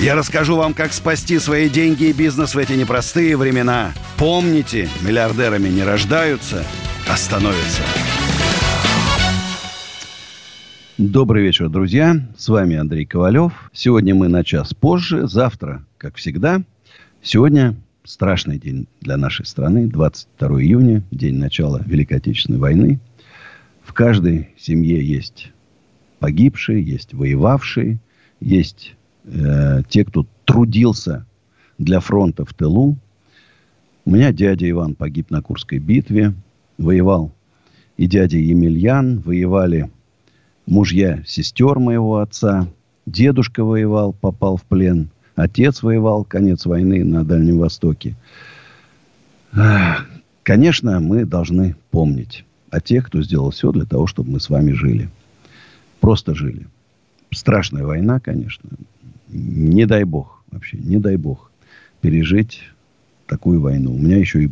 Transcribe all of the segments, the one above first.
Я расскажу вам, как спасти свои деньги и бизнес в эти непростые времена. Помните, миллиардерами не рождаются, а становятся. Добрый вечер, друзья. С вами Андрей Ковалев. Сегодня мы на час позже. Завтра, как всегда. Сегодня страшный день для нашей страны. 22 июня, день начала Великой Отечественной войны. В каждой семье есть погибшие, есть воевавшие, есть э, те, кто трудился для фронта в тылу. У меня дядя Иван погиб на Курской битве, воевал. И дядя Емельян воевали мужья сестер моего отца. Дедушка воевал, попал в плен. Отец воевал, конец войны на Дальнем Востоке. Конечно, мы должны помнить о тех, кто сделал все для того, чтобы мы с вами жили. Просто жили. Страшная война, конечно. Не дай бог, вообще, не дай бог пережить такую войну. У меня еще и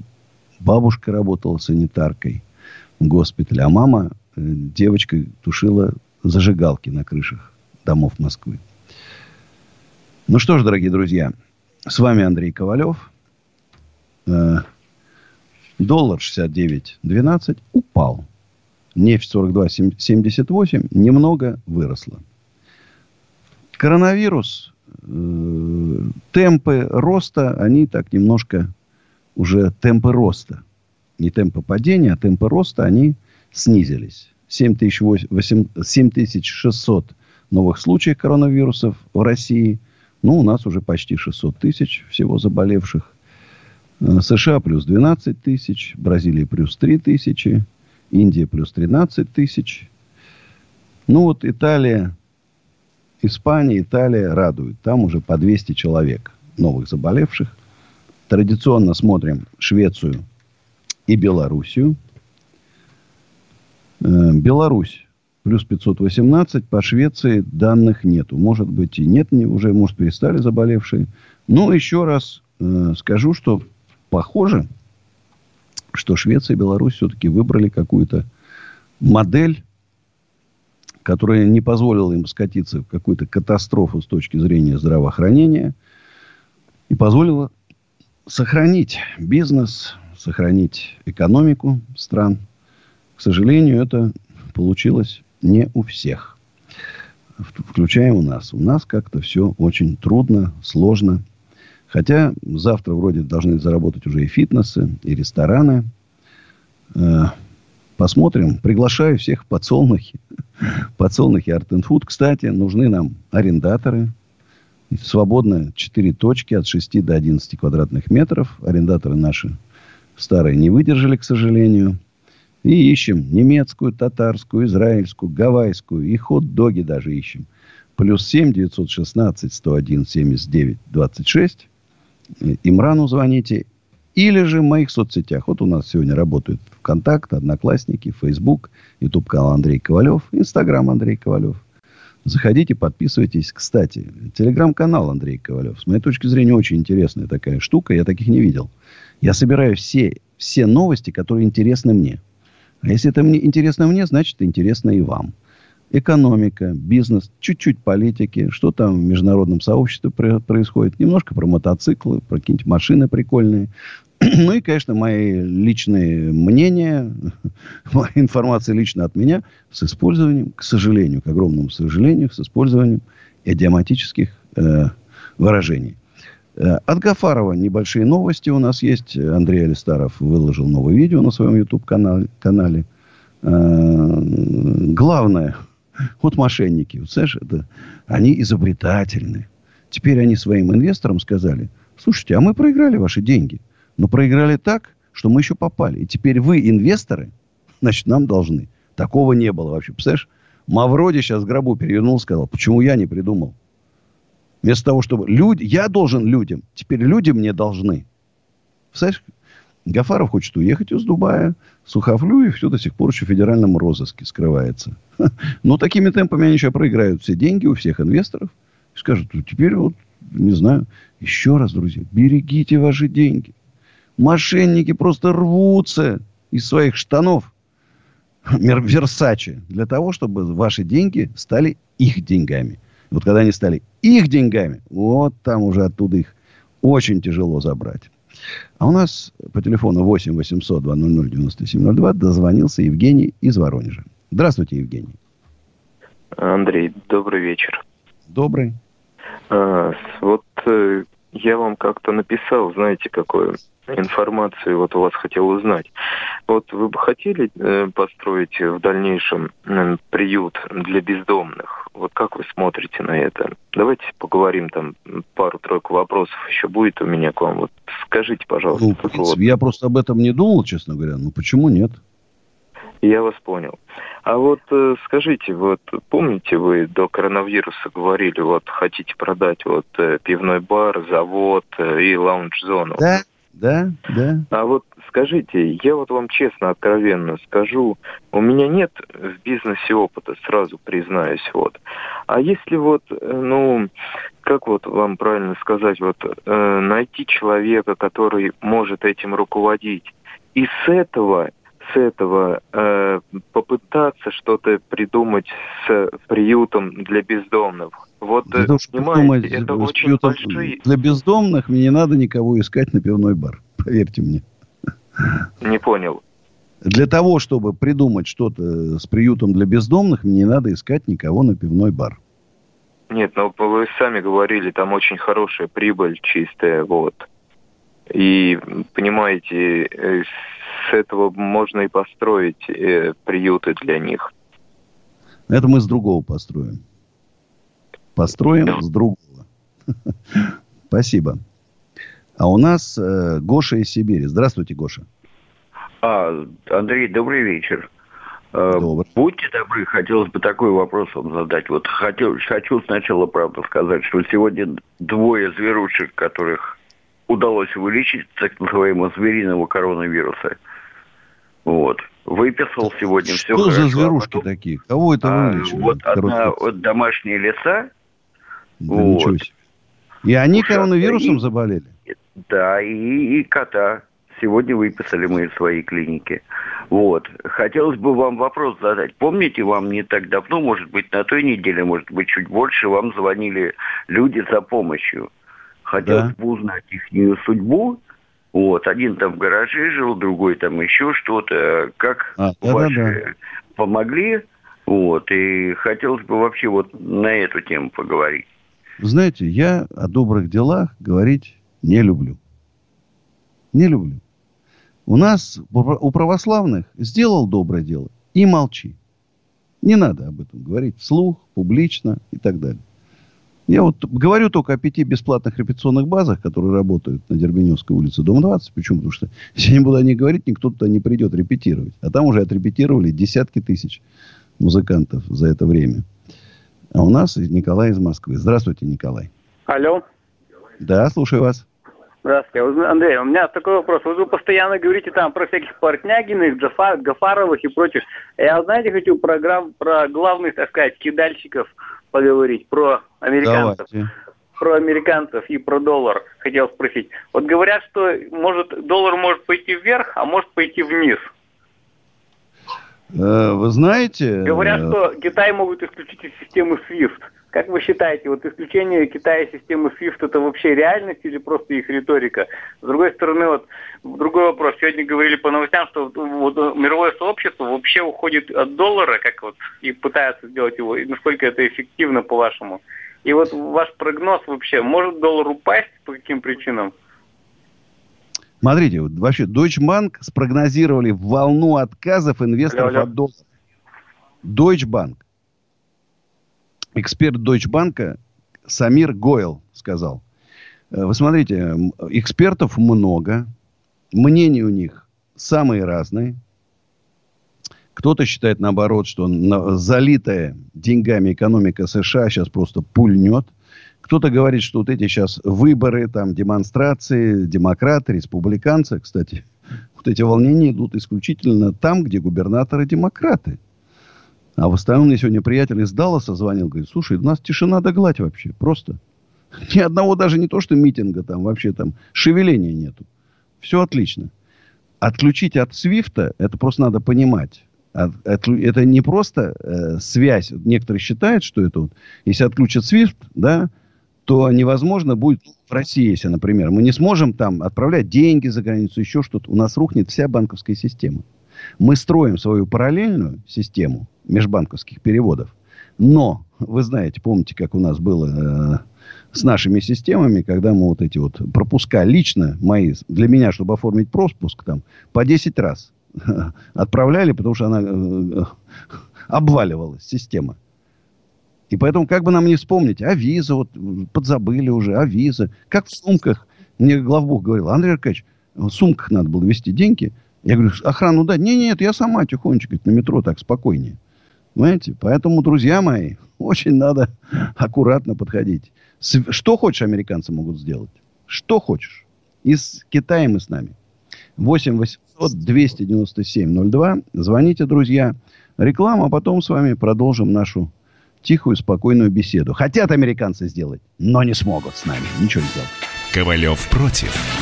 бабушка работала санитаркой в госпитале, а мама э, девочкой тушила зажигалки на крышах домов Москвы. Ну что ж, дорогие друзья, с вами Андрей Ковалев. Э, доллар 69.12 упал. Нефть 42.78 немного выросла. Коронавирус, э, темпы роста, они так немножко уже темпы роста. Не темпы падения, а темпы роста, они снизились. 7600 новых случаев коронавирусов в России. Ну, у нас уже почти 600 тысяч всего заболевших. Э, США плюс 12 тысяч, Бразилия плюс 3 тысячи, Индия плюс 13 тысяч. Ну, вот Италия, Испания, Италия радуют. Там уже по 200 человек новых заболевших. Традиционно смотрим Швецию и Белоруссию – Э, Беларусь плюс 518, по Швеции данных нету. Может быть и нет, уже, может, перестали заболевшие. Но еще раз э, скажу, что похоже, что Швеция и Беларусь все-таки выбрали какую-то модель, которая не позволила им скатиться в какую-то катастрофу с точки зрения здравоохранения и позволила сохранить бизнес, сохранить экономику стран – к сожалению, это получилось не у всех. Включая у нас. У нас как-то все очень трудно, сложно. Хотя завтра вроде должны заработать уже и фитнесы, и рестораны. Э, посмотрим. Приглашаю всех в подсолнухи. Подсолнухи Art and Food. Кстати, нужны нам арендаторы. Свободно 4 точки от 6 до 11 квадратных метров. Арендаторы наши старые не выдержали, к сожалению. И ищем немецкую, татарскую, израильскую, гавайскую. И хот-доги даже ищем. Плюс 7 916 101 79 26. Имрану звоните. Или же в моих соцсетях. Вот у нас сегодня работают ВКонтакт, Одноклассники, Фейсбук, Ютуб канал Андрей Ковалев, Инстаграм Андрей Ковалев. Заходите, подписывайтесь. Кстати, телеграм-канал Андрей Ковалев. С моей точки зрения, очень интересная такая штука. Я таких не видел. Я собираю все, все новости, которые интересны мне. А если это мне интересно мне, значит, интересно и вам. Экономика, бизнес, чуть-чуть политики, что там в международном сообществе происходит. Немножко про мотоциклы, про какие-нибудь машины прикольные. Ну и, конечно, мои личные мнения, моя информация лично от меня с использованием, к сожалению, к огромному сожалению, с использованием идиоматических э, выражений. Э, от Гафарова небольшие новости у нас есть. Андрей Алистаров выложил новое видео на своем YouTube-канале. Э, главное, вот мошенники, вот, знаешь, это, они изобретательны. Теперь они своим инвесторам сказали, слушайте, а мы проиграли ваши деньги. Но проиграли так, что мы еще попали. И теперь вы, инвесторы, значит, нам должны. Такого не было вообще. Представляешь, Мавроди сейчас гробу перевернул, сказал, почему я не придумал? Вместо того, чтобы люди... Я должен людям. Теперь люди мне должны. Представляешь, Гафаров хочет уехать из Дубая. Сухофлюев все до сих пор еще в федеральном розыске скрывается. Но такими темпами они сейчас проиграют все деньги у всех инвесторов. И скажут, ну, теперь вот, не знаю, еще раз, друзья, берегите ваши деньги. Мошенники просто рвутся из своих штанов Версачи для того, чтобы ваши деньги стали их деньгами. Вот когда они стали их деньгами, вот там уже оттуда их очень тяжело забрать. А у нас по телефону 8 800 200 9702 дозвонился Евгений из Воронежа. Здравствуйте, Евгений. Андрей, добрый вечер. Добрый. А, вот э, я вам как-то написал, знаете, какую информацию вот у вас хотел узнать. Вот вы бы хотели э, построить в дальнейшем приют для бездомных? Вот как вы смотрите на это? Давайте поговорим там пару-тройку вопросов еще будет у меня к вам. Вот скажите, пожалуйста. Ну, в принципе, вот. я просто об этом не думал, честно говоря. Ну почему нет? Я вас понял. А вот э, скажите, вот помните, вы до коронавируса говорили, вот хотите продать вот э, пивной бар, завод э, и лаунж-зону? Да, да, да. А вот скажите, я вот вам честно, откровенно скажу, у меня нет в бизнесе опыта, сразу признаюсь, вот. А если вот, ну, как вот вам правильно сказать, вот э, найти человека, который может этим руководить, и с этого этого э, попытаться что-то придумать с приютом для бездомных. Вот, для того, понимаете, это очень большие... Для бездомных мне не надо никого искать на пивной бар. Поверьте мне. Не понял. Для того, чтобы придумать что-то с приютом для бездомных, мне не надо искать никого на пивной бар. Нет, но вы сами говорили, там очень хорошая прибыль чистая, вот. И, понимаете, э, с этого можно и построить э, приюты для них. Это мы с другого построим. Построим с другого. Спасибо. А у нас э, Гоша из Сибири. Здравствуйте, Гоша. А, Андрей, добрый вечер. Э, добрый. Будьте добры, хотелось бы такой вопрос вам задать. Вот хотел, хочу сначала, правда, сказать, что сегодня двое зверушек, которых удалось вылечить так называемого звериного коронавируса. Вот. Выписал сегодня что все Что за зверушки а потом... такие? Кого это а, вылечили? Вот одна вот домашние леса. Да вот. И они Ушата, коронавирусом и, заболели? Да, и, и кота. Сегодня выписали мы из своей клиники. Вот. Хотелось бы вам вопрос задать. Помните, вам не так давно, может быть, на той неделе, может быть, чуть больше, вам звонили люди за помощью. Хотелось да. узнать их судьбу. Вот, один там в гараже жил, другой там еще что-то. Как а, да, ваши да, да. помогли? Вот, и хотелось бы вообще вот на эту тему поговорить. Знаете, я о добрых делах говорить не люблю. Не люблю. У нас, у православных, сделал доброе дело и молчи. Не надо об этом говорить вслух, публично и так далее. Я вот говорю только о пяти бесплатных репетиционных базах, которые работают на Дербеневской улице, дом 20. Почему? Потому что если я не буду о них говорить, никто туда не придет репетировать. А там уже отрепетировали десятки тысяч музыкантов за это время. А у нас Николай из Москвы. Здравствуйте, Николай. Алло. Да, слушаю вас. Здравствуйте. Андрей, у меня такой вопрос. Вы постоянно говорите там про всяких Портнягиных, Гафар, Гафаровых и прочих. Я, знаете, хочу про, про главных, так сказать, кидальщиков поговорить, про американцев. Давайте. Про американцев и про доллар хотел спросить. Вот говорят, что может доллар может пойти вверх, а может пойти вниз. Э, вы знаете... Говорят, э, что Китай могут исключить из системы SWIFT. Как вы считаете, вот исключение Китая системы SWIFT это вообще реальность или просто их риторика? С другой стороны, вот другой вопрос. Сегодня говорили по новостям, что вот, мировое сообщество вообще уходит от доллара, как вот и пытается сделать его. И насколько это эффективно, по-вашему? И вот ваш прогноз вообще, может доллар упасть по каким причинам? Смотрите, вот вообще Deutsche Bank спрогнозировали волну отказов инвесторов алло, алло. от доллара. Deutsche Bank. Эксперт Deutsche Bank Самир Гойл сказал. Э, вы смотрите, экспертов много, мнения у них самые разные. Кто-то считает, наоборот, что залитая деньгами экономика США сейчас просто пульнет. Кто-то говорит, что вот эти сейчас выборы, там, демонстрации, демократы, республиканцы, кстати, вот эти волнения идут исключительно там, где губернаторы демократы. А в остальном мне сегодня приятель из Далласа звонил, говорит, слушай, у нас тишина да гладь вообще, просто. Ни одного даже не то, что митинга там, вообще там шевеления нету. Все отлично. Отключить от Свифта, это просто надо понимать. Это не просто э, связь. Некоторые считают, что это вот, если отключат Свифт, да, то невозможно будет в России, если, например, мы не сможем там отправлять деньги за границу, еще что-то. У нас рухнет вся банковская система. Мы строим свою параллельную систему межбанковских переводов. Но, вы знаете, помните, как у нас было э, с нашими системами, когда мы вот эти вот пропуска лично мои, для меня, чтобы оформить пропуск, там, по 10 раз отправляли, потому что она э, обваливалась, система. И поэтому, как бы нам не вспомнить, а виза, вот подзабыли уже, а виза. Как в сумках. Мне главбух говорил, Андрей Аркадьевич, в сумках надо было вести деньги. Я говорю, охрану дать? Нет, нет, я сама тихонечко, на метро так спокойнее. Понимаете? Поэтому, друзья мои, очень надо аккуратно подходить. Что хочешь, американцы могут сделать. Что хочешь. И с Китаем, и с нами. 8 800 297 02. Звоните, друзья. Реклама, а потом с вами продолжим нашу тихую, спокойную беседу. Хотят американцы сделать, но не смогут с нами. Ничего не сделать. Ковалев против.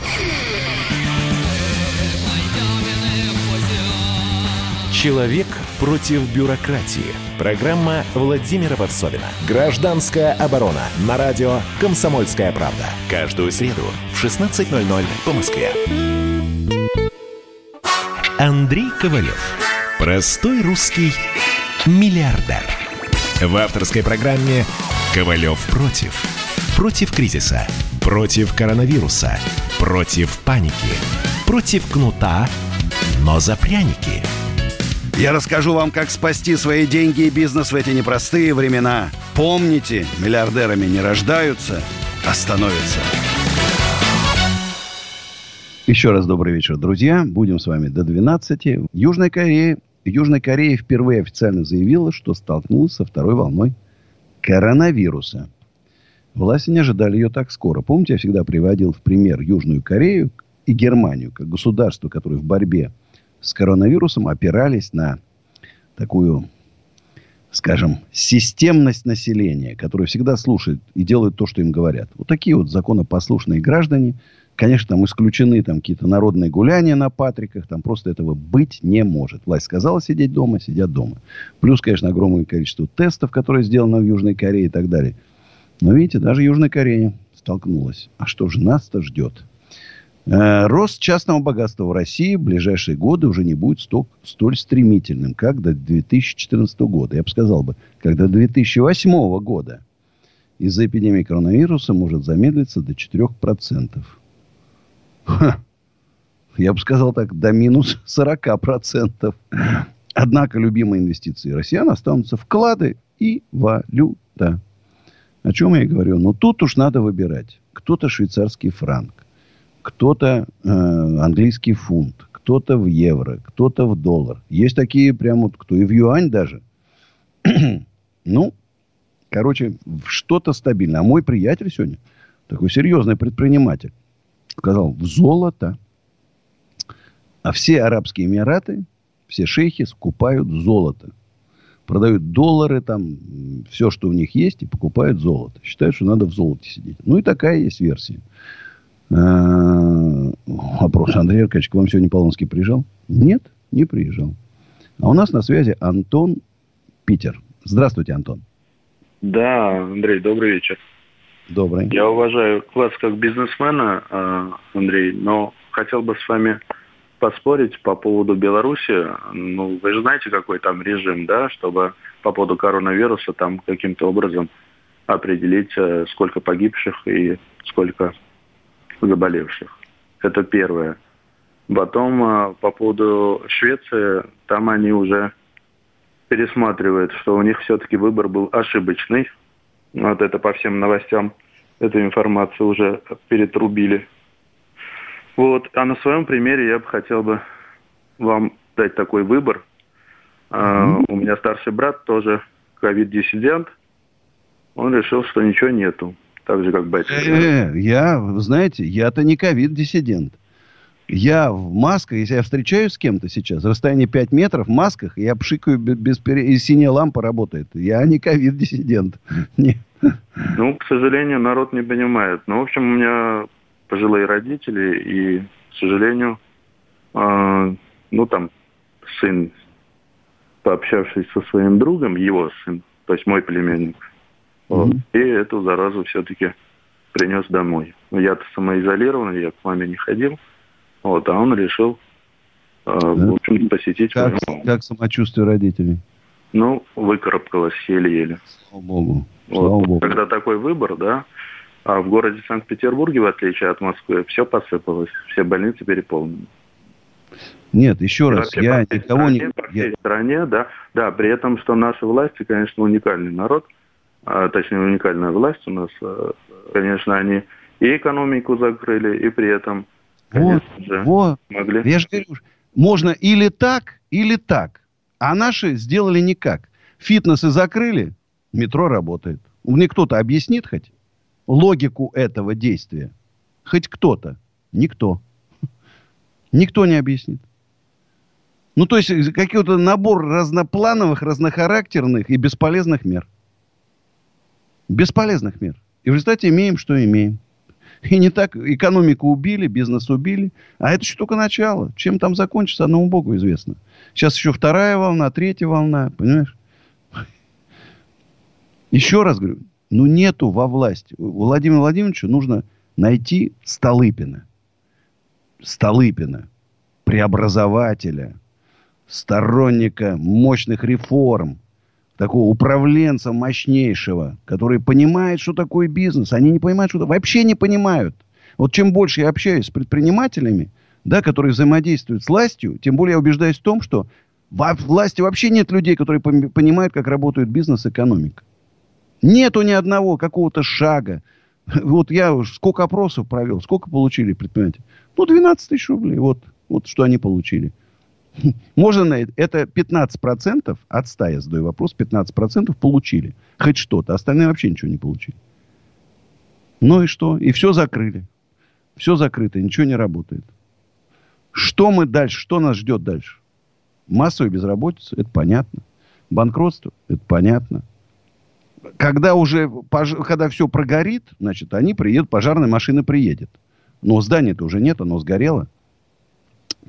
Человек против бюрократии. Программа Владимира Варсовина. Гражданская оборона. На радио «Комсомольская правда». Каждую среду в 16.00 по Москве. Андрей Ковалев. Простой русский миллиардер. В авторской программе «Ковалев против». Против кризиса. Против коронавируса. Против паники. Против кнута, но за пряники. Я расскажу вам, как спасти свои деньги и бизнес в эти непростые времена. Помните, миллиардерами не рождаются, а становятся. Еще раз добрый вечер, друзья. Будем с вами до 12. Южная Корея, Южная Корея впервые официально заявила, что столкнулась со второй волной коронавируса. Власти не ожидали ее так скоро. Помните, я всегда приводил в пример Южную Корею и Германию, как государство, которое в борьбе с коронавирусом опирались на такую, скажем, системность населения, которое всегда слушает и делает то, что им говорят. Вот такие вот законопослушные граждане. Конечно, там исключены там какие-то народные гуляния на Патриках. Там просто этого быть не может. Власть сказала сидеть дома, сидят дома. Плюс, конечно, огромное количество тестов, которые сделаны в Южной Корее и так далее. Но видите, даже Южная Корея столкнулась. А что же нас-то ждет? Э, рост частного богатства в России в ближайшие годы уже не будет столь, столь стремительным, как до 2014 года. Я бы сказал бы, как до 2008 года. Из-за эпидемии коронавируса может замедлиться до 4%. Ха. Я бы сказал так, до минус 40%. Однако любимые инвестиции россиян останутся вклады и валюта. О чем я говорю. Но тут уж надо выбирать. Кто-то швейцарский франк, кто-то э, английский фунт, кто-то в евро, кто-то в доллар. Есть такие прям вот, кто и в юань даже. ну, короче, что-то стабильное. А мой приятель сегодня, такой серьезный предприниматель, сказал, в золото. А все Арабские Эмираты, все шейхи скупают золото. Продают доллары, там, все, что у них есть, и покупают золото. Считают, что надо в золоте сидеть. Ну, и такая есть версия. Э, вопрос. Андрей Аркадьевич, к вам сегодня Полонский приезжал? Нет, не приезжал. А у нас на связи Антон Питер. Здравствуйте, Антон. Да, Андрей, добрый вечер. Добрый. Я уважаю вас как бизнесмена, э, Андрей, но хотел бы с вами поспорить по поводу Беларуси. Ну, вы же знаете, какой там режим, да, чтобы по поводу коронавируса там каким-то образом определить, э, сколько погибших и сколько заболевших. Это первое. Потом э, по поводу Швеции, там они уже пересматривают, что у них все-таки выбор был ошибочный. Вот это по всем новостям эту информацию уже перетрубили. Вот. А на своем примере я бы хотел бы вам дать такой выбор. Mm-hmm. у меня старший брат тоже ковид-диссидент. Он решил, что ничего нету. Так же, как батя. Э, я, вы знаете, я-то не ковид-диссидент. Я в масках, если я встречаюсь с кем-то сейчас, расстояние 5 метров, в масках, я пшикаю без пере... и синяя лампа работает. Я не ковид-диссидент. Ну, к сожалению, народ не понимает. Ну, в общем, у меня пожилые родители, и, к сожалению, э, ну, там, сын, пообщавшись со своим другом, его сын, то есть мой племянник, mm-hmm. и эту заразу все-таки принес домой. Я-то самоизолированный, я к маме не ходил, вот, а он решил, э, да. в общем, посетить как, мою Как самочувствие родителей? Ну, выкарабкалась еле-еле. Слава Богу. Слава вот, Богу. Когда такой выбор, да, а в городе Санкт-Петербурге, в отличие от Москвы, все посыпалось, все больницы переполнены. Нет, еще раз, я никого стране, не... По всей я... стране, да, да, при этом, что наши власти, конечно, уникальный народ, а, точнее, уникальная власть у нас, а, конечно, они и экономику закрыли, и при этом, конечно вот, же, вот. могли... Я же говорю, можно или так, или так. А наши сделали никак. Фитнесы закрыли, метро работает. Мне кто-то объяснит хоть? Логику этого действия? Хоть кто-то? Никто. Никто не объяснит. Ну, то есть, какой-то набор разноплановых, разнохарактерных и бесполезных мер. Бесполезных мер. И в результате имеем, что имеем. И не так экономику убили, бизнес убили. А это еще только начало. Чем там закончится, одному Богу известно. Сейчас еще вторая волна, третья волна. Понимаешь? Еще раз говорю, ну, нету во власти. Владимиру Владимировичу нужно найти Столыпина. Столыпина. Преобразователя. Сторонника мощных реформ. Такого управленца мощнейшего, который понимает, что такое бизнес. Они не понимают, что вообще не понимают. Вот чем больше я общаюсь с предпринимателями, да, которые взаимодействуют с властью, тем более я убеждаюсь в том, что во власти вообще нет людей, которые понимают, как работает бизнес и экономика. Нету ни одного какого-то шага. Вот я уж сколько опросов провел, сколько получили предприниматели? Ну, 12 тысяч рублей. Вот, вот что они получили. Можно на это, это 15% от 100, я задаю вопрос, 15% получили. Хоть что-то. Остальные вообще ничего не получили. Ну и что? И все закрыли. Все закрыто, ничего не работает. Что мы дальше? Что нас ждет дальше? Массовая безработица, это понятно. Банкротство, это понятно когда уже, когда все прогорит, значит, они приедут, пожарная машина приедет. Но здания-то уже нет, оно сгорело.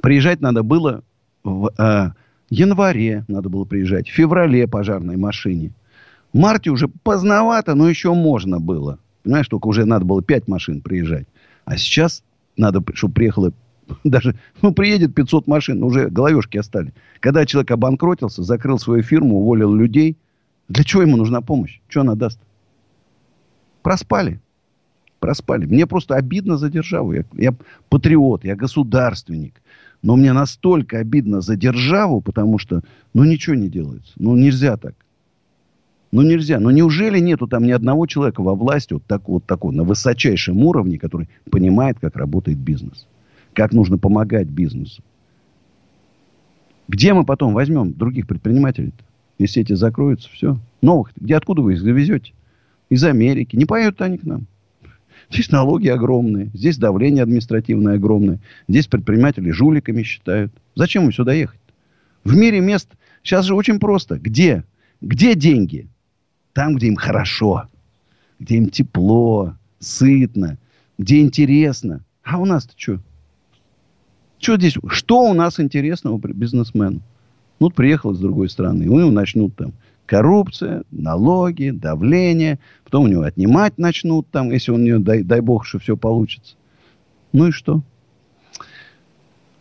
Приезжать надо было в э, январе, надо было приезжать, в феврале пожарной машине. В марте уже поздновато, но еще можно было. Понимаешь, только уже надо было пять машин приезжать. А сейчас надо, чтобы приехало даже, ну, приедет 500 машин, уже головешки остались. Когда человек обанкротился, закрыл свою фирму, уволил людей – для чего ему нужна помощь? Что она даст? Проспали. Проспали. Мне просто обидно за державу. Я, я патриот, я государственник. Но мне настолько обидно за державу, потому что, ну, ничего не делается. Ну, нельзя так. Ну, нельзя. Но неужели нету там ни одного человека во власти вот, так, вот такого, на высочайшем уровне, который понимает, как работает бизнес? Как нужно помогать бизнесу? Где мы потом возьмем других предпринимателей-то? Если эти закроются, все. Новых. Где, откуда вы их завезете? Из Америки. Не поедут они к нам. Здесь налоги огромные. Здесь давление административное огромное. Здесь предприниматели жуликами считают. Зачем им сюда ехать? В мире мест... Сейчас же очень просто. Где? Где деньги? Там, где им хорошо. Где им тепло, сытно. Где интересно. А у нас-то что? Что здесь? Что у нас интересного бизнесмену? Ну, приехал с другой страны. У него начнут там коррупция, налоги, давление. Потом у него отнимать начнут там, если у него, дай, дай бог, что все получится. Ну и что?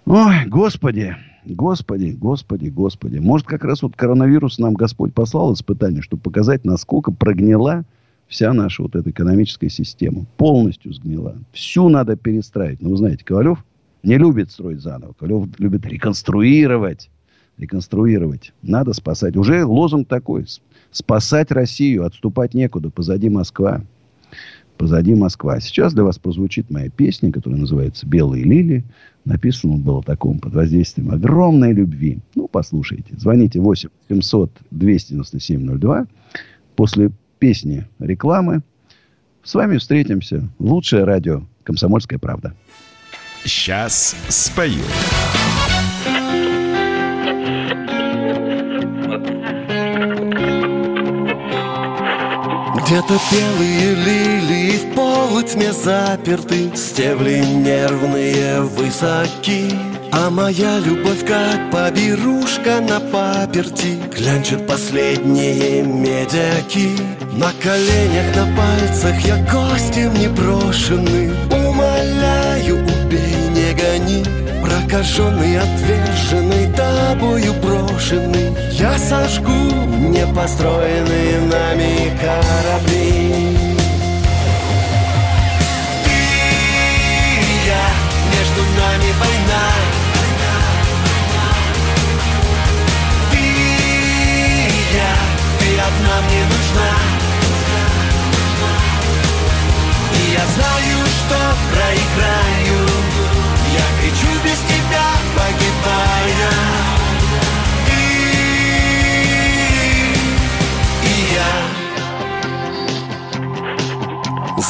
Ой, господи, господи, господи, господи. Может, как раз вот коронавирус нам Господь послал испытание, чтобы показать, насколько прогнила вся наша вот эта экономическая система. Полностью сгнила. Всю надо перестраивать. Но вы знаете, Ковалев не любит строить заново. Ковалев любит реконструировать. Реконструировать. Надо спасать. Уже лозунг такой. Спасать Россию. Отступать некуда. Позади Москва. Позади Москва. Сейчас для вас прозвучит моя песня, которая называется «Белые лилии». Написано было таком под воздействием огромной любви. Ну, послушайте. Звоните 8 700 297 02. После песни рекламы с вами встретимся. Лучшее радио «Комсомольская правда». Сейчас спою. Где-то белые лилии в полутьме заперты Стебли нервные высоки. А моя любовь, как поберушка на паперти Глянчит последние медяки. На коленях, на пальцах я гостем непрошенный Умоляю, убей, не гони. Прокаженный, отверженный, тобою брошенный Я сожгу непостроенные нами корабли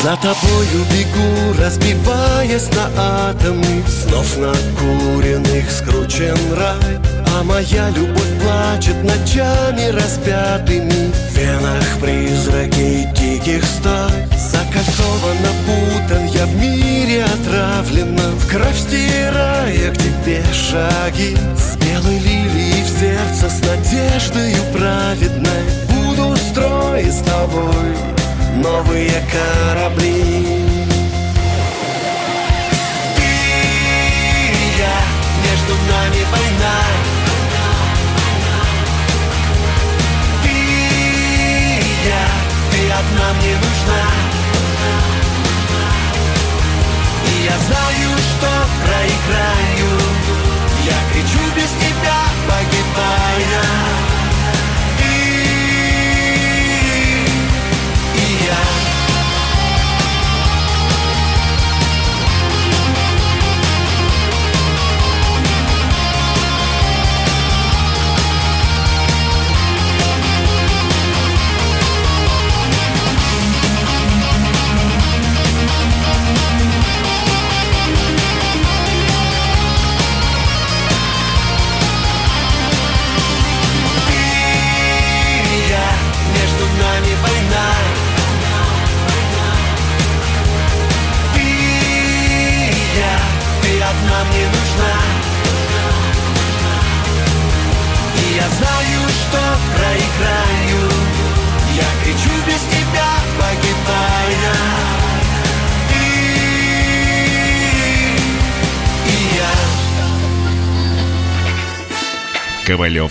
За тобою бегу, разбиваясь на атомы Снов накуренных скручен рай. А моя любовь плачет ночами распятыми В венах призраки диких стай. Закольцован, путан, я в мире отравлена. В кровь стирая к тебе шаги С белой лилией в сердце, с надеждою праведной. Буду строить с тобой новые корабли. Ты и я, между нами война. Ты и я, ты одна мне нужна. И я знаю, что проиграю. Я кричу без тебя, погибая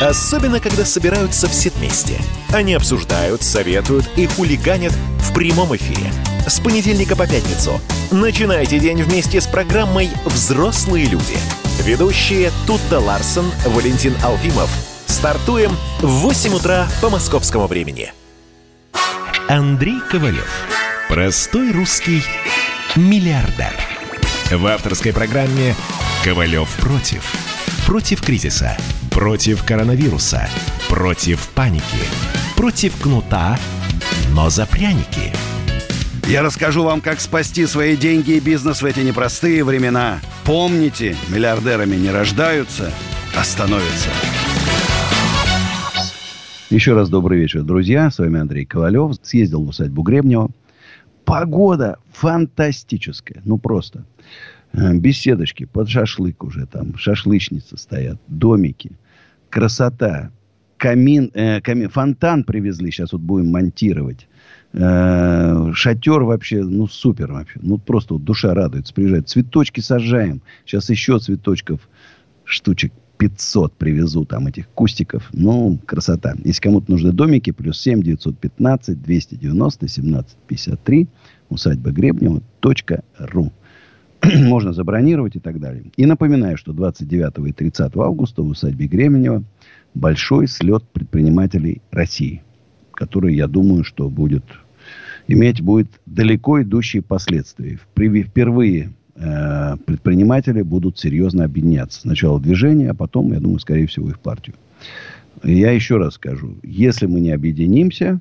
Особенно, когда собираются все вместе. Они обсуждают, советуют и хулиганят в прямом эфире. С понедельника по пятницу. Начинайте день вместе с программой «Взрослые люди». Ведущие Тутта Ларсон, Валентин Алфимов. Стартуем в 8 утра по московскому времени. Андрей Ковалев. Простой русский миллиардер. В авторской программе «Ковалев против». Против кризиса. Против коронавируса. Против паники. Против кнута, но за пряники. Я расскажу вам, как спасти свои деньги и бизнес в эти непростые времена. Помните, миллиардерами не рождаются, а становятся. Еще раз добрый вечер, друзья. С вами Андрей Ковалев. Съездил в усадьбу Гребнева. Погода фантастическая. Ну, просто. Э, беседочки под шашлык уже там. Шашлычницы стоят. Домики. Красота. Камин, э, камин. Фонтан привезли. Сейчас вот будем монтировать. Э, шатер вообще, ну, супер вообще. Ну, просто вот душа радуется. Приезжает. Цветочки сажаем. Сейчас еще цветочков штучек 500 привезу там этих кустиков. Ну, красота. Если кому-то нужны домики, плюс 7 915 290 17 53 усадьба Гребнева .ру. Можно забронировать и так далее. И напоминаю, что 29 и 30 августа в усадьбе Гребнева большой слет предпринимателей России, который, я думаю, что будет иметь будет далеко идущие последствия. Впервые Э, предприниматели будут серьезно объединяться. Сначала движение, а потом, я думаю, скорее всего, и в партию. Я еще раз скажу. Если мы не объединимся,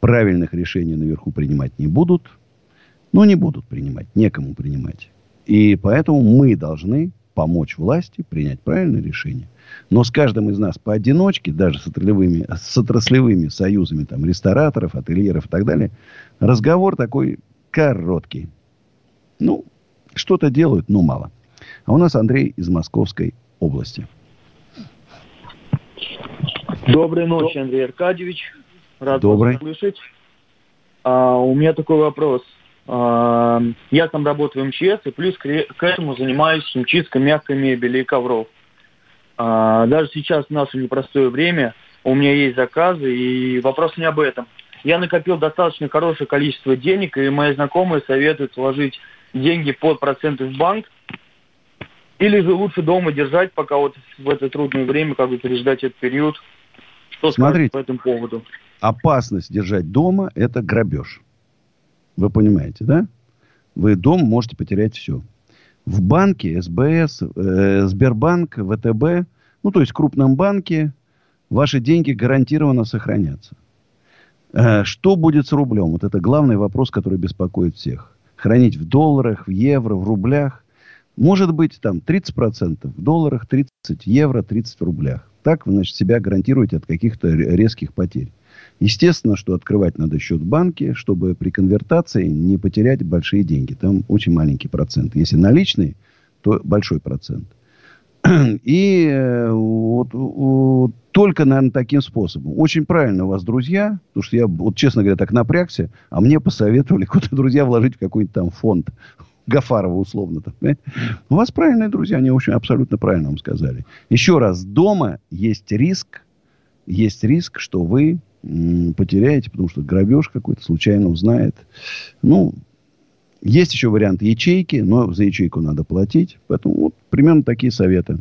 правильных решений наверху принимать не будут. Ну, не будут принимать. Некому принимать. И поэтому мы должны помочь власти принять правильное решение. Но с каждым из нас поодиночке, даже с отраслевыми, с отраслевыми союзами там, рестораторов, ательеров и так далее, разговор такой короткий. Ну, что-то делают, но мало. А у нас Андрей из Московской области. Доброй ночи, Андрей Аркадьевич. Рад Добрый. вас слышать. А, у меня такой вопрос. Я там работаю в МЧС, и плюс к, этому занимаюсь химчисткой мягкой мебели и ковров. А, даже сейчас в наше непростое время у меня есть заказы, и вопрос не об этом. Я накопил достаточно хорошее количество денег, и мои знакомые советуют сложить деньги под проценты в банк, или же лучше дома держать, пока вот в это трудное время, как бы переждать этот период. Что Смотрите, по этому поводу? Опасность держать дома – это грабеж. Вы понимаете, да? Вы дом можете потерять все. В банке, СБС, э, Сбербанк, ВТБ, ну, то есть в крупном банке, ваши деньги гарантированно сохранятся. Э, что будет с рублем? Вот это главный вопрос, который беспокоит всех хранить в долларах, в евро, в рублях. Может быть, там 30% в долларах, 30 евро, 30 в рублях. Так вы, значит, себя гарантируете от каких-то резких потерь. Естественно, что открывать надо счет в банке, чтобы при конвертации не потерять большие деньги. Там очень маленький процент. Если наличный, то большой процент. И э, вот, вот только, наверное, таким способом. Очень правильно у вас, друзья, потому что я, вот, честно говоря, так напрягся, а мне посоветовали куда-то, друзья, вложить в какой-нибудь там фонд. Гафарова условно. Там, у вас правильные друзья, они, общем, абсолютно правильно вам сказали. Еще раз, дома есть риск, есть риск, что вы потеряете, потому что грабеж какой-то случайно узнает. Ну, есть еще вариант ячейки, но за ячейку надо платить. Поэтому вот примерно такие советы.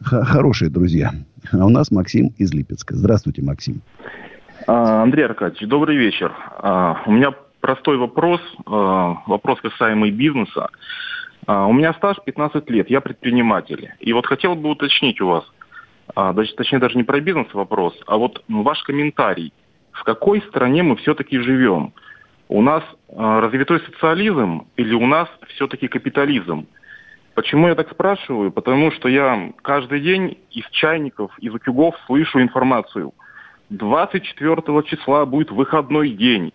Х- хорошие друзья. А у нас Максим из Липецка. Здравствуйте, Максим. А, Андрей Аркадьевич, добрый вечер. А, у меня простой вопрос, а, вопрос касаемый бизнеса. У меня стаж 15 лет, я предприниматель. И вот хотел бы уточнить у вас, точнее даже не про бизнес вопрос, а вот ваш комментарий. В какой стране мы все-таки живем? У нас развитой социализм или у нас все-таки капитализм? Почему я так спрашиваю? Потому что я каждый день из чайников, из утюгов слышу информацию. 24 числа будет выходной день.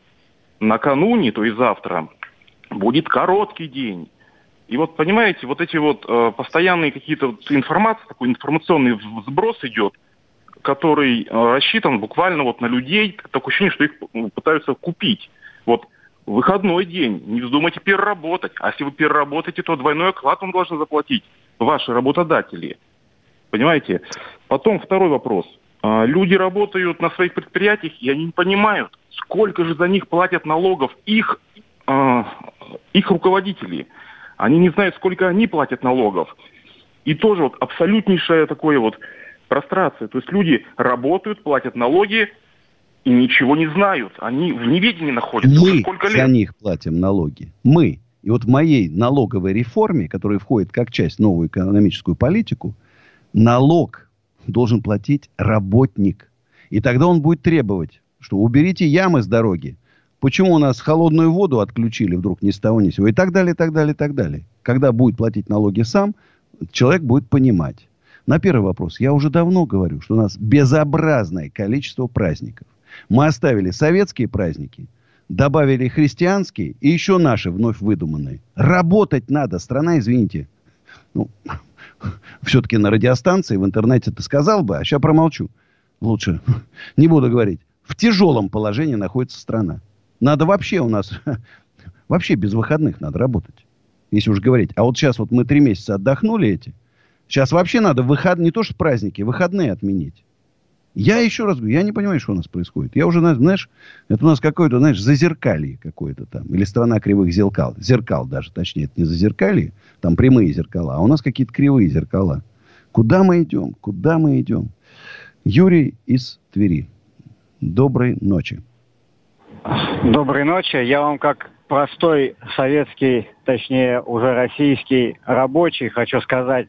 Накануне, то есть завтра, будет короткий день. И вот, понимаете, вот эти вот э, постоянные какие-то вот информации, такой информационный сброс идет, который э, рассчитан буквально вот на людей, такое ощущение, что их пытаются купить. Вот выходной день, не вздумайте переработать. А если вы переработаете, то двойной оклад вам должны заплатить ваши работодатели. Понимаете? Потом второй вопрос. А, люди работают на своих предприятиях, и они не понимают, сколько же за них платят налогов их, э, их руководители. Они не знают, сколько они платят налогов. И тоже вот абсолютнейшая такое вот прострация. То есть люди работают, платят налоги, и ничего не знают. Они в неведении находятся. Мы сколько лет? за них платим налоги. Мы. И вот в моей налоговой реформе, которая входит как часть новую экономическую политику, налог должен платить работник. И тогда он будет требовать, что уберите ямы с дороги. Почему у нас холодную воду отключили вдруг ни с того ни с сего? И так далее, и так далее, и так далее. Когда будет платить налоги сам, человек будет понимать. На первый вопрос. Я уже давно говорю, что у нас безобразное количество праздников. Мы оставили советские праздники, добавили христианские и еще наши вновь выдуманные. Работать надо. Страна, извините, ну, все-таки на радиостанции, в интернете ты сказал бы, а сейчас промолчу. Лучше не буду говорить. В тяжелом положении находится страна. Надо вообще у нас... Вообще без выходных надо работать. Если уж говорить. А вот сейчас вот мы три месяца отдохнули эти. Сейчас вообще надо выход... не то что праздники, выходные отменить. Я еще раз говорю, я не понимаю, что у нас происходит. Я уже, знаешь, это у нас какое-то, знаешь, зазеркалье какое-то там. Или страна кривых зеркал. Зеркал даже, точнее, это не зазеркалье. Там прямые зеркала. А у нас какие-то кривые зеркала. Куда мы идем? Куда мы идем? Юрий из Твери. Доброй ночи. Доброй ночи. Я вам как простой советский, точнее уже российский рабочий хочу сказать,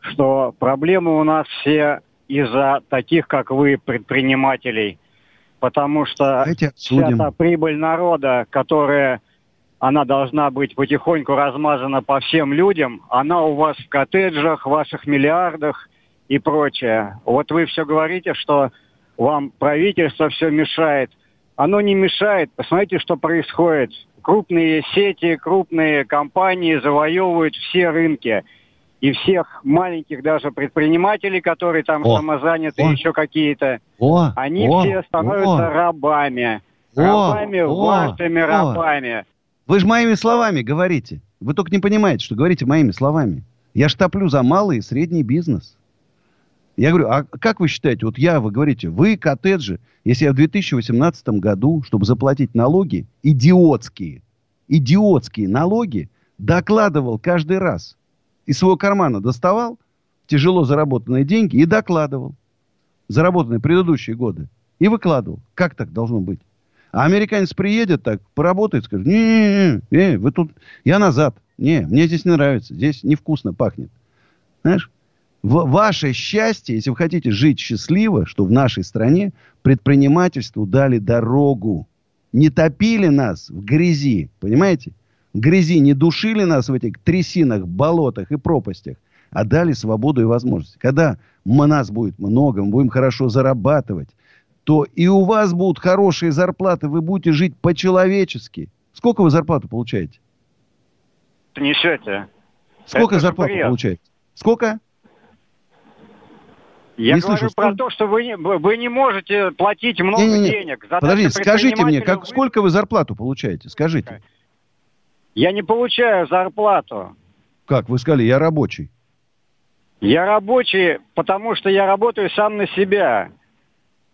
что проблемы у нас все из-за таких, как вы, предпринимателей. Потому что вся та прибыль народа, которая она должна быть потихоньку размазана по всем людям, она у вас в коттеджах, в ваших миллиардах и прочее. Вот вы все говорите, что вам правительство все мешает. Оно не мешает. Посмотрите, что происходит. Крупные сети, крупные компании завоевывают все рынки и всех маленьких даже предпринимателей, которые там о, самозаняты, о, еще какие-то, о, они о, все становятся о, рабами. Рабами, о, вашими о, рабами. Вы же моими словами говорите. Вы только не понимаете, что говорите моими словами. Я штоплю за малый и средний бизнес. Я говорю, а как вы считаете, вот я, вы говорите, вы коттеджи, если я в 2018 году, чтобы заплатить налоги, идиотские, идиотские налоги, докладывал каждый раз – из своего кармана доставал тяжело заработанные деньги и докладывал. Заработанные предыдущие годы. И выкладывал. Как так должно быть? А американец приедет так, поработает, скажет, не, не, не, не, вы тут, я назад. Не, мне здесь не нравится, здесь невкусно пахнет. Знаешь, в, ваше счастье, если вы хотите жить счастливо, что в нашей стране предпринимательству дали дорогу. Не топили нас в грязи, понимаете? грязи не душили нас в этих трясинах, болотах и пропастях, а дали свободу и возможность. Когда нас будет много, мы будем хорошо зарабатывать, то и у вас будут хорошие зарплаты, вы будете жить по-человечески. Сколько вы зарплату получаете? Несете. Сколько Это зарплату получаете? Сколько? Я не говорю слышу, про то, что вы не, вы не можете платить много не, не, не. денег. Подождите, скажите мне, как, сколько вы зарплату получаете? Скажите. Я не получаю зарплату. Как? Вы сказали, я рабочий. Я рабочий, потому что я работаю сам на себя.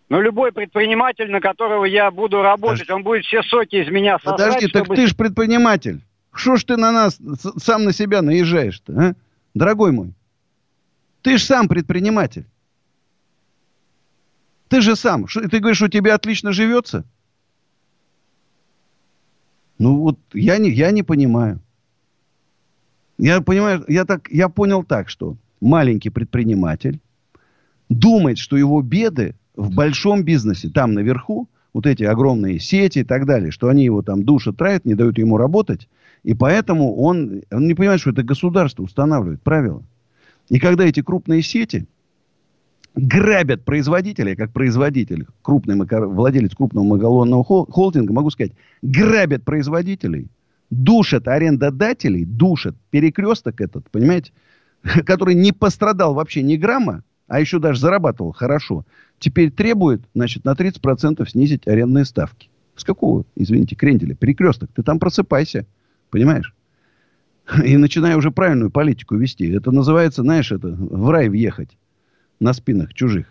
Но любой предприниматель, на которого я буду работать, Подожди. он будет все соки из меня сосать. Подожди, чтобы... так ты же предприниматель. Что ж ты на нас сам на себя наезжаешь-то, а? Дорогой мой. Ты же сам предприниматель. Ты же сам. Ты говоришь, что тебе отлично живется? Ну вот я не, я не понимаю. Я понимаю, я, так, я понял так, что маленький предприниматель думает, что его беды в большом бизнесе, там наверху, вот эти огромные сети и так далее, что они его там душат, травят, не дают ему работать. И поэтому он, он не понимает, что это государство устанавливает правила. И когда эти крупные сети грабят производителя, как производитель, крупный владелец крупного магалонного холдинга, могу сказать, грабят производителей, душат арендодателей, душат перекресток этот, понимаете, который не пострадал вообще ни грамма, а еще даже зарабатывал хорошо, теперь требует, значит, на 30% снизить арендные ставки. С какого, извините, кренделя? Перекресток. Ты там просыпайся. Понимаешь? И начинай уже правильную политику вести. Это называется, знаешь, это в рай въехать на спинах чужих.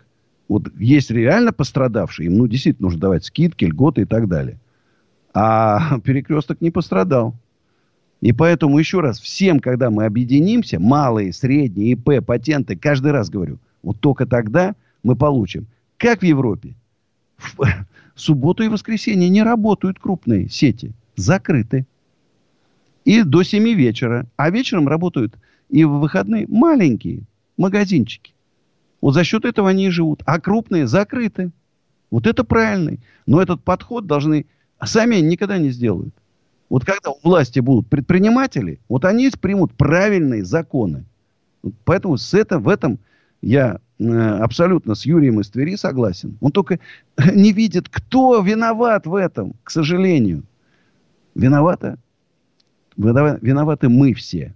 Вот есть реально пострадавшие, им ну, действительно нужно давать скидки, льготы и так далее. А перекресток не пострадал. И поэтому еще раз, всем, когда мы объединимся, малые, средние, ИП, патенты, каждый раз говорю, вот только тогда мы получим. Как в Европе? В субботу и воскресенье не работают крупные сети. Закрыты. И до 7 вечера. А вечером работают и в выходные маленькие магазинчики. Вот за счет этого они и живут. А крупные закрыты. Вот это правильный. Но этот подход должны... А сами они никогда не сделают. Вот когда у власти будут предприниматели, вот они примут правильные законы. Поэтому с это, в этом я э, абсолютно с Юрием из Твери согласен. Он только не видит, кто виноват в этом, к сожалению. Виновата, виноваты мы все.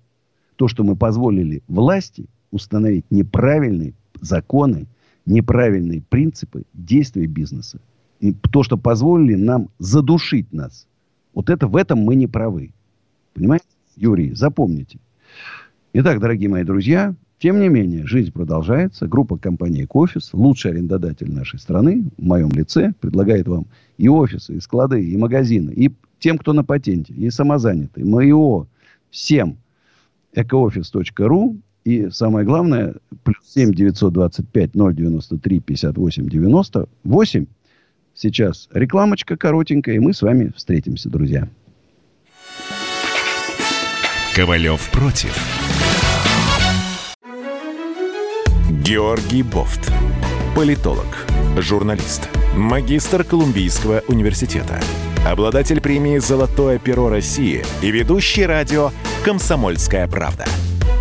То, что мы позволили власти установить неправильные законы, неправильные принципы действия бизнеса. И то, что позволили нам задушить нас. Вот это в этом мы не правы. Понимаете, Юрий, запомните. Итак, дорогие мои друзья, тем не менее, жизнь продолжается. Группа компании «Кофис», лучший арендодатель нашей страны, в моем лице, предлагает вам и офисы, и склады, и магазины, и тем, кто на патенте, и самозанятые, МАИО, всем. экоофис.ру и самое главное, плюс 7 925 093 58 98. Сейчас рекламочка коротенькая, и мы с вами встретимся, друзья. Ковалев против. Георгий Бофт. Политолог, журналист, магистр Колумбийского университета, обладатель премии «Золотое перо России» и ведущий радио «Комсомольская правда».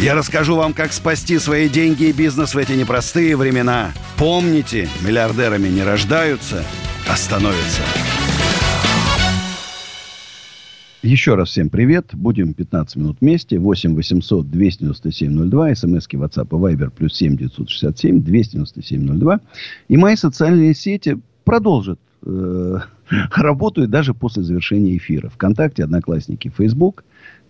я расскажу вам, как спасти свои деньги и бизнес в эти непростые времена. Помните, миллиардерами не рождаются, а становятся. Еще раз всем привет. Будем 15 минут вместе. 8 800 297 02. СМСки WhatsApp и Viber плюс 7 967 297 02. И мои социальные сети продолжат э, работают даже после завершения эфира. Вконтакте, Одноклассники, Facebook,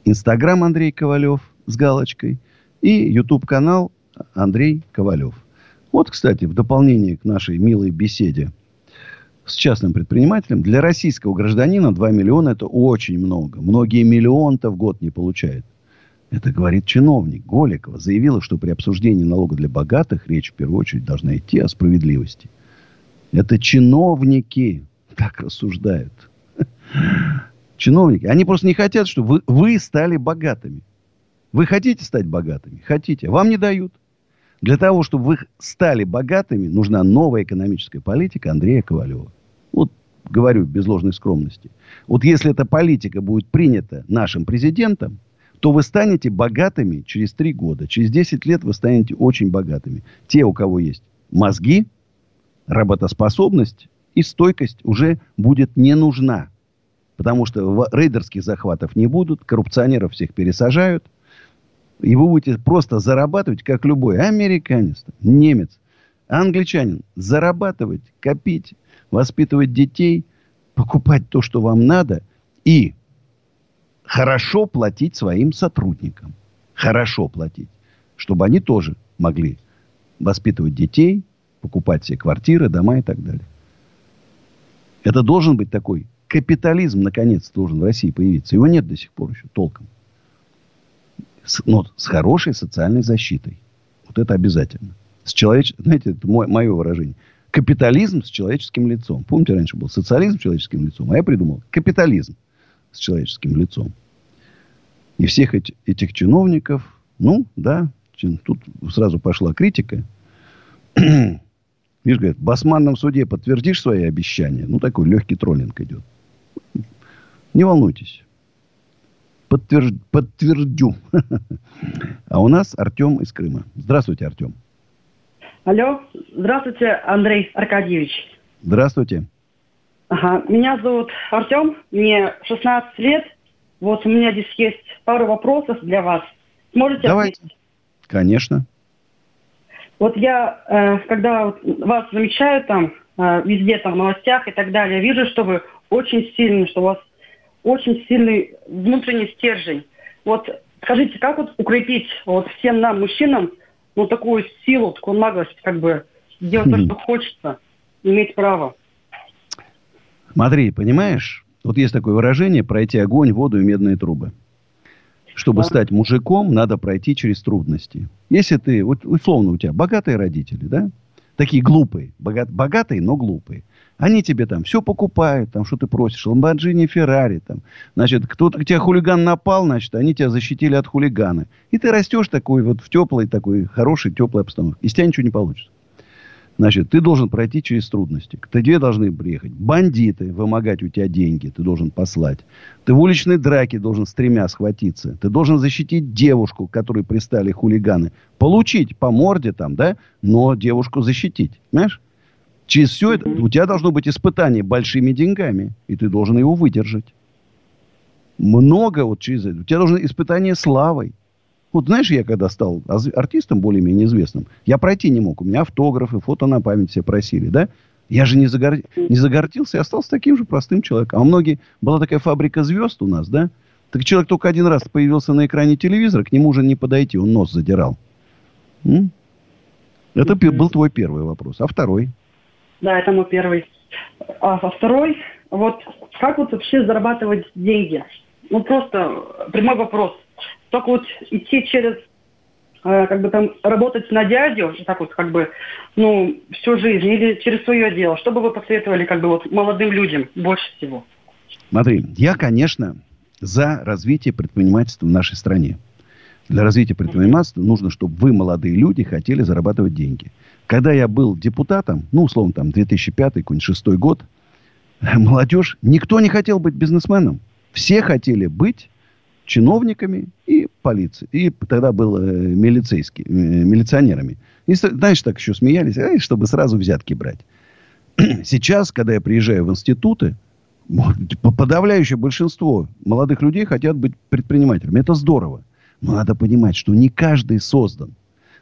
Инстаграм Андрей Ковалев – с галочкой. И YouTube-канал Андрей Ковалев. Вот, кстати, в дополнение к нашей милой беседе с частным предпринимателем, для российского гражданина 2 миллиона это очень много. Многие миллион-то в год не получают. Это говорит чиновник. Голикова заявила, что при обсуждении налога для богатых речь в первую очередь должна идти о справедливости. Это чиновники так рассуждают. Чиновники. Они просто не хотят, чтобы вы, вы стали богатыми. Вы хотите стать богатыми? Хотите. Вам не дают. Для того, чтобы вы стали богатыми, нужна новая экономическая политика Андрея Ковалева. Вот говорю без ложной скромности. Вот если эта политика будет принята нашим президентом, то вы станете богатыми через три года. Через 10 лет вы станете очень богатыми. Те, у кого есть мозги, работоспособность и стойкость уже будет не нужна. Потому что рейдерских захватов не будут, коррупционеров всех пересажают – и вы будете просто зарабатывать, как любой американец, немец, англичанин. Зарабатывать, копить, воспитывать детей, покупать то, что вам надо. И хорошо платить своим сотрудникам. Хорошо платить. Чтобы они тоже могли воспитывать детей, покупать себе квартиры, дома и так далее. Это должен быть такой капитализм, наконец, должен в России появиться. Его нет до сих пор еще толком с, но с хорошей социальной защитой. Вот это обязательно. С человеч... Знаете, это мое, мое выражение. Капитализм с человеческим лицом. Помните, раньше был социализм с человеческим лицом, а я придумал капитализм с человеческим лицом. И всех эти, этих чиновников, ну, да, тут сразу пошла критика. Видишь, говорят, в басманном суде подтвердишь свои обещания? Ну, такой легкий троллинг идет. Не волнуйтесь подтвержд... подтвердю. А у нас Артем из Крыма. Здравствуйте, Артем. Алло, здравствуйте, Андрей Аркадьевич. Здравствуйте. Ага, меня зовут Артем, мне 16 лет. Вот у меня здесь есть пару вопросов для вас. Можете Давайте. Ответить? Конечно. Вот я, э, когда вас замечаю там, э, везде там в новостях и так далее, вижу, что вы очень сильны, что у вас очень сильный внутренний стержень. Вот скажите, как вот укрепить вот всем нам, мужчинам, ну, такую силу, такую наглость, как бы, делать то, что хочется, иметь право? Смотри, понимаешь, вот есть такое выражение «пройти огонь, воду и медные трубы». Чтобы стать мужиком, надо пройти через трудности. Если ты, вот условно у тебя богатые родители, да, такие глупые, богат, богатые, но глупые. Они тебе там все покупают, там что ты просишь, Ламборджини, Феррари, там. Значит, кто-то тебя хулиган напал, значит, они тебя защитили от хулигана. И ты растешь такой вот в теплой, такой хорошей, теплой обстановке. Из тебя ничего не получится. Значит, ты должен пройти через трудности. К тебе должны приехать бандиты, вымогать у тебя деньги, ты должен послать. Ты в уличной драке должен с тремя схватиться. Ты должен защитить девушку, которой пристали хулиганы. Получить по морде там, да, но девушку защитить. Понимаешь? Через все это у тебя должно быть испытание большими деньгами. И ты должен его выдержать. Много вот через это. У тебя должно испытание славой. Вот знаешь, я когда стал артистом более-менее известным, я пройти не мог. У меня автографы, фото на память все просили, да? Я же не, загор... не загордился, я остался таким же простым человеком. А многие... Была такая фабрика звезд у нас, да? Так человек только один раз появился на экране телевизора, к нему уже не подойти, он нос задирал. М? Это был твой первый вопрос. А второй? Да, это мой первый. А, а второй, вот как вот вообще зарабатывать деньги? Ну, просто прямой вопрос только вот идти через э, как бы там работать на дядю, так вот как бы, ну, всю жизнь, или через свое дело, что бы вы посоветовали как бы вот молодым людям больше всего? Смотри, я, конечно, за развитие предпринимательства в нашей стране. Для развития предпринимательства нужно, чтобы вы, молодые люди, хотели зарабатывать деньги. Когда я был депутатом, ну, условно, там, 2005 какой-нибудь шестой год, молодежь, никто не хотел быть бизнесменом. Все хотели быть чиновниками и полицией. И тогда был э, милицейский, э, милиционерами. И, знаешь, так еще смеялись, э, чтобы сразу взятки брать. Сейчас, когда я приезжаю в институты, подавляющее большинство молодых людей хотят быть предпринимателями. Это здорово. Но надо понимать, что не каждый создан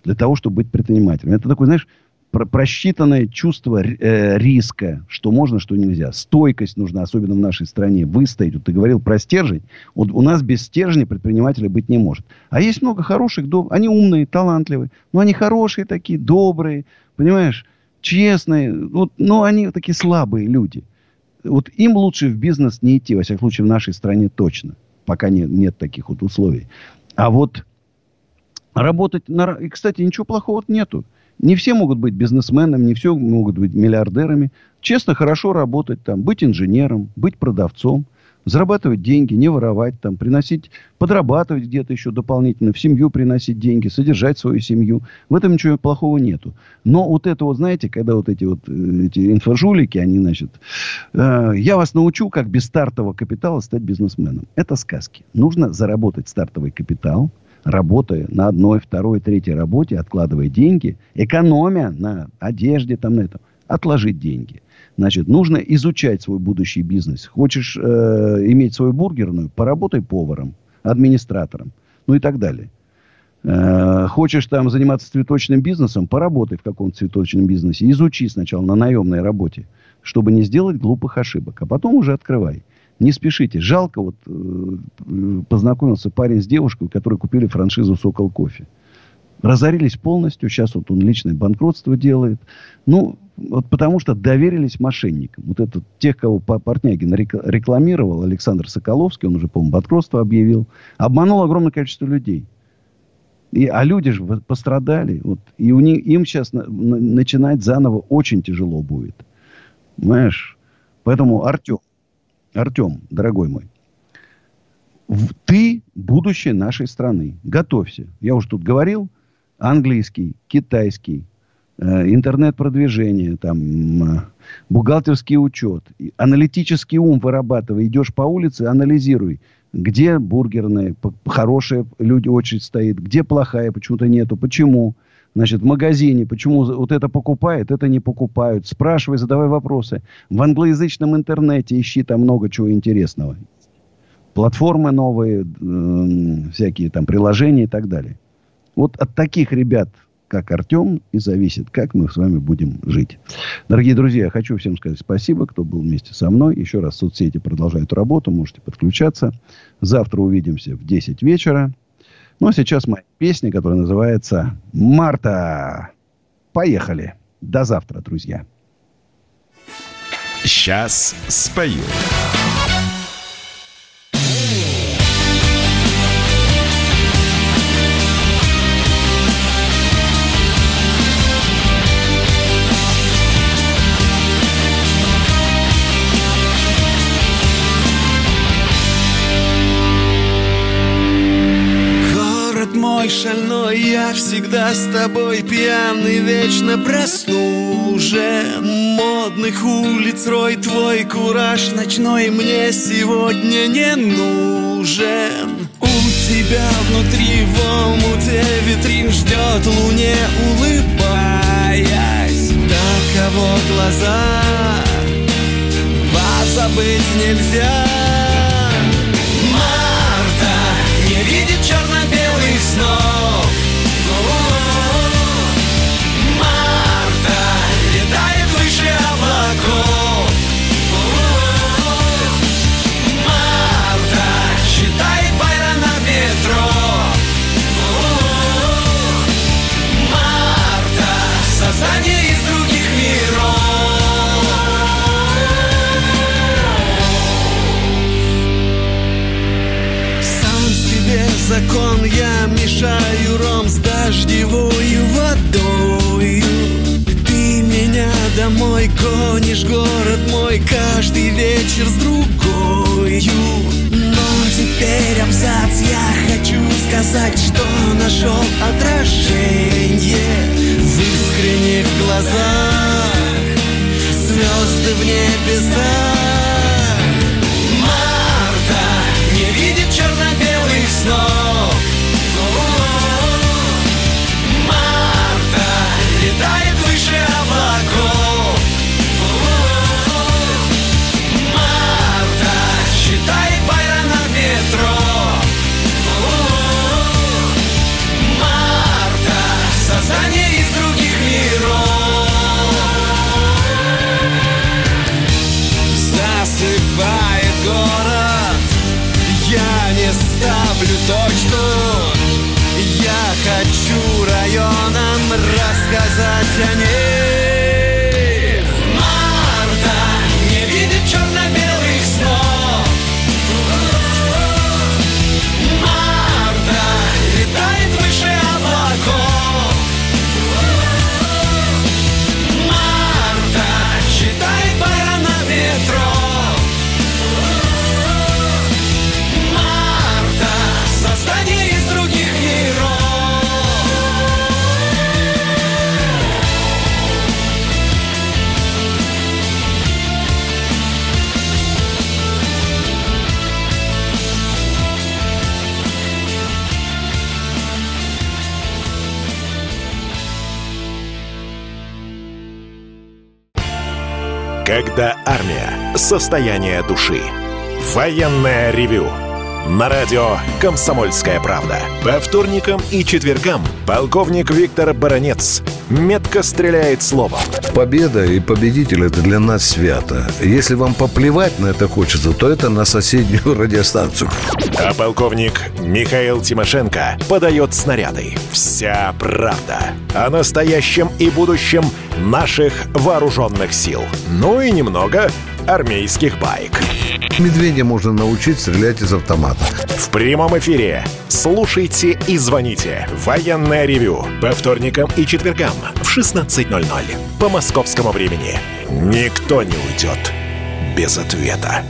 для того, чтобы быть предпринимателем. Это такой, знаешь, про просчитанное чувство э, риска, что можно, что нельзя. Стойкость нужна, особенно в нашей стране. Выстоять. Вот ты говорил про стержень. Вот у нас без стержня предпринимателя быть не может. А есть много хороших, доб... они умные, талантливые. Но они хорошие такие, добрые, понимаешь, честные. Вот, но они такие слабые люди. Вот им лучше в бизнес не идти, во всяком случае, в нашей стране точно. Пока нет, нет таких вот условий. А вот работать... На... И, кстати, ничего плохого нету. Не все могут быть бизнесменами, не все могут быть миллиардерами. Честно, хорошо работать там, быть инженером, быть продавцом, зарабатывать деньги, не воровать там, приносить, подрабатывать где-то еще дополнительно, в семью приносить деньги, содержать свою семью. В этом ничего плохого нету. Но вот это вот, знаете, когда вот эти вот э, эти инфожулики, они, значит, э, я вас научу, как без стартового капитала стать бизнесменом. Это сказки. Нужно заработать стартовый капитал – работая на одной, второй, третьей работе, откладывая деньги, экономя на одежде, там, на этом, отложить деньги. Значит, нужно изучать свой будущий бизнес. Хочешь э, иметь свою бургерную, поработай поваром, администратором, ну и так далее. Э, хочешь там заниматься цветочным бизнесом, поработай в каком-то цветочном бизнесе. Изучи сначала на наемной работе, чтобы не сделать глупых ошибок, а потом уже открывай. Не спешите. Жалко, вот э, познакомился парень с девушкой, которые купили франшизу «Сокол кофе». Разорились полностью. Сейчас вот он личное банкротство делает. Ну, вот потому что доверились мошенникам. Вот это тех, кого Портнягин рекламировал, Александр Соколовский, он уже, по-моему, банкротство объявил, обманул огромное количество людей. И, а люди же пострадали. Вот, и у них, им сейчас на, на, начинать заново очень тяжело будет. Понимаешь? Поэтому, Артем, Артем, дорогой мой, ты будущее нашей страны. Готовься. Я уже тут говорил. Английский, китайский, э, интернет-продвижение, там, бухгалтерский учет, аналитический ум вырабатывай. Идешь по улице, анализируй, где бургерная, хорошая люди очередь стоит, где плохая, почему-то нету, почему. Значит, в магазине, почему вот это покупает, это не покупают. Спрашивай, задавай вопросы. В англоязычном интернете ищи там много чего интересного. Платформы новые, всякие там приложения и так далее. Вот от таких ребят, как Артем, и зависит, как мы с вами будем жить. Дорогие друзья, я хочу всем сказать спасибо, кто был вместе со мной. Еще раз, соцсети продолжают работу, можете подключаться. Завтра увидимся в 10 вечера. Ну, а сейчас моя песня, которая называется «Марта». Поехали. До завтра, друзья. Сейчас спою. Всегда с тобой пьяный Вечно прослужен. Модных улиц рой Твой кураж ночной Мне сегодня не нужен. У тебя внутри в омуте Витрин ждет луне улыбаясь. Таково глаза. Позабыть нельзя. Марта не видит черно-белых снов Состояние души. Военное ревю. На радио «Комсомольская правда». По вторникам и четвергам полковник Виктор Баранец метко стреляет словом. Победа и победитель – это для нас свято. Если вам поплевать на это хочется, то это на соседнюю радиостанцию. А полковник Михаил Тимошенко подает снаряды. Вся правда о настоящем и будущем наших вооруженных сил. Ну и немного армейских байк. Медведя можно научить стрелять из автомата. В прямом эфире. Слушайте и звоните. Военное ревю. По вторникам и четвергам в 16.00. По московскому времени. Никто не уйдет без ответа.